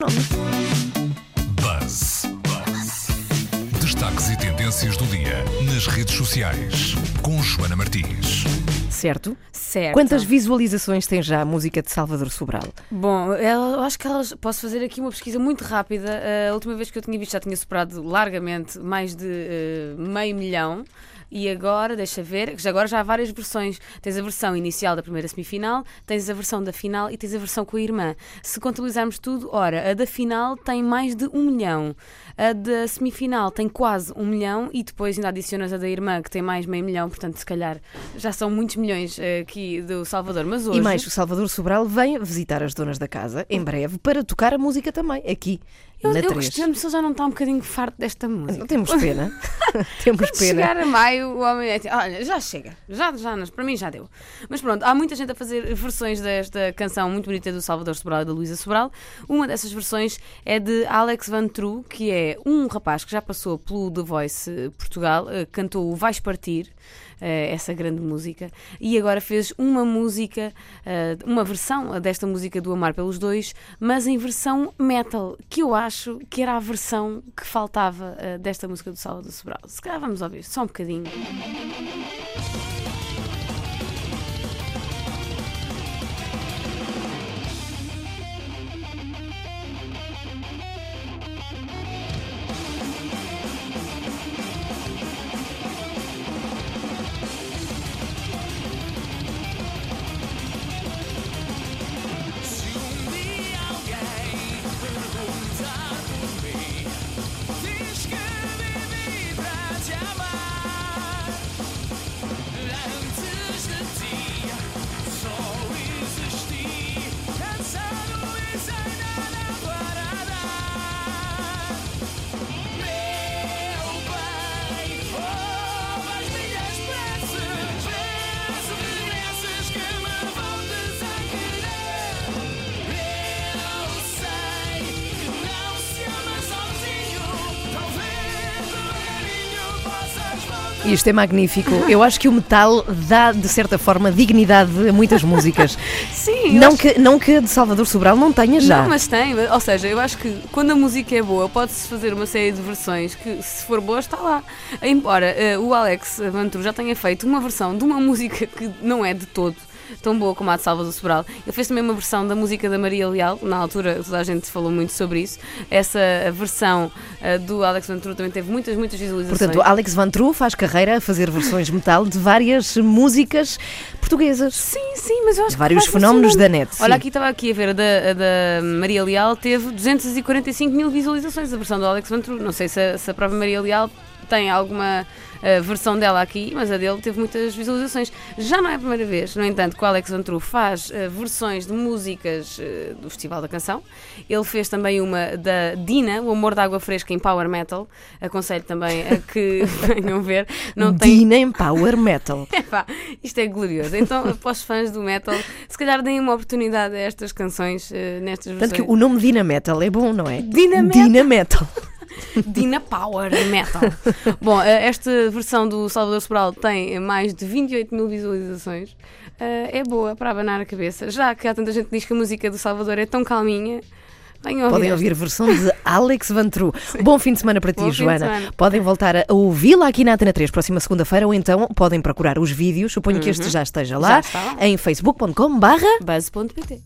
Buzz. Destaques e tendências do dia nas redes sociais com Joana Martins. Certo? Certo. Quantas visualizações tem já a música de Salvador Sobral? Bom, eu acho que elas, posso fazer aqui uma pesquisa muito rápida. A última vez que eu tinha visto já tinha superado largamente mais de eh, meio milhão. E agora, deixa ver, já agora já há várias versões. Tens a versão inicial da primeira semifinal, tens a versão da final e tens a versão com a irmã. Se contabilizarmos tudo, ora, a da final tem mais de um milhão, a da semifinal tem quase um milhão e depois ainda adicionas a da irmã que tem mais meio milhão, portanto, se calhar já são muitos milhões eh, aqui do Salvador. Mas hoje. E mais, o Salvador Sobral vem visitar as donas da casa em breve para tocar a música também, aqui Eu, na eu 3. questiono se ele já não está um bocadinho farto desta música. Temos pena. temos Quando pena. chegar a maio, o homem é assim, olha, já chega, já, já, para mim já deu. Mas pronto, há muita gente a fazer versões desta canção muito bonita do Salvador Sobral e da Luísa Sobral. Uma dessas versões é de Alex Van True, que é um rapaz que já passou pelo The Voice Portugal, eh, cantou o Vais Partir, eh, essa grande música, e agora fez uma música, eh, uma versão desta música do Amar pelos Dois, mas em versão metal, que eu acho que era a versão que faltava eh, desta música do Salvador Sobral. Se calhar vamos ouvir só um bocadinho. Isto é magnífico. Eu acho que o metal dá, de certa forma, dignidade a muitas músicas. Sim, não, acho- que, não que a de Salvador Sobral não tenha já. Não, mas tem, ou seja, eu acho que quando a música é boa, pode-se fazer uma série de versões que, se for boa, está lá. Embora eh, o Alex Vantru já tenha feito uma versão de uma música que não é de todo tão boa como a de Salvador Sobral. Ele fez também uma versão da música da Maria Leal, na altura toda a gente falou muito sobre isso. Essa versão eh, do Alex Vantru também teve muitas, muitas visualizações. Portanto, Alex Van True faz carreira a fazer versões metal de várias músicas portuguesas. Sim, sim, mas eu acho que Vários vai fenómenos da net, Olha, sim. aqui estava aqui a ver, a da, a da Maria Leal teve 245 mil visualizações, a versão do Alex Vantru. Não sei se a, se a própria Maria Leal tem alguma eh, versão dela aqui, mas a dele teve muitas visualizações. Já não é a primeira vez, no entanto, que o Alex Vantru faz eh, versões de músicas eh, do Festival da Canção. Ele fez também uma da Dina, o Amor da Água Fresca em Power Metal. Aconselho também a que venham ver. Não tem Dina em Power Metal. Epá, isto é glorioso. Então, para os fãs do metal, se calhar deem uma oportunidade a estas canções, nestas Tanto que versões. o nome Dina Metal é bom, não é? Dina Metal. Dina Metal. Dina Power Metal. Bom, eh, esta versão do Salvador Sobral tem mais de 28 mil visualizações. Eh, É boa para abanar a cabeça. Já que há tanta gente que diz que a música do Salvador é tão calminha, ouvir. Podem ouvir a versão de Alex Van True. Bom fim de semana para ti, Bom Joana. Podem voltar a ouvi-la aqui na Antena 3 próxima segunda-feira ou então podem procurar os vídeos. Suponho que este já esteja lá Já em facebook.com/barra Buzz.pt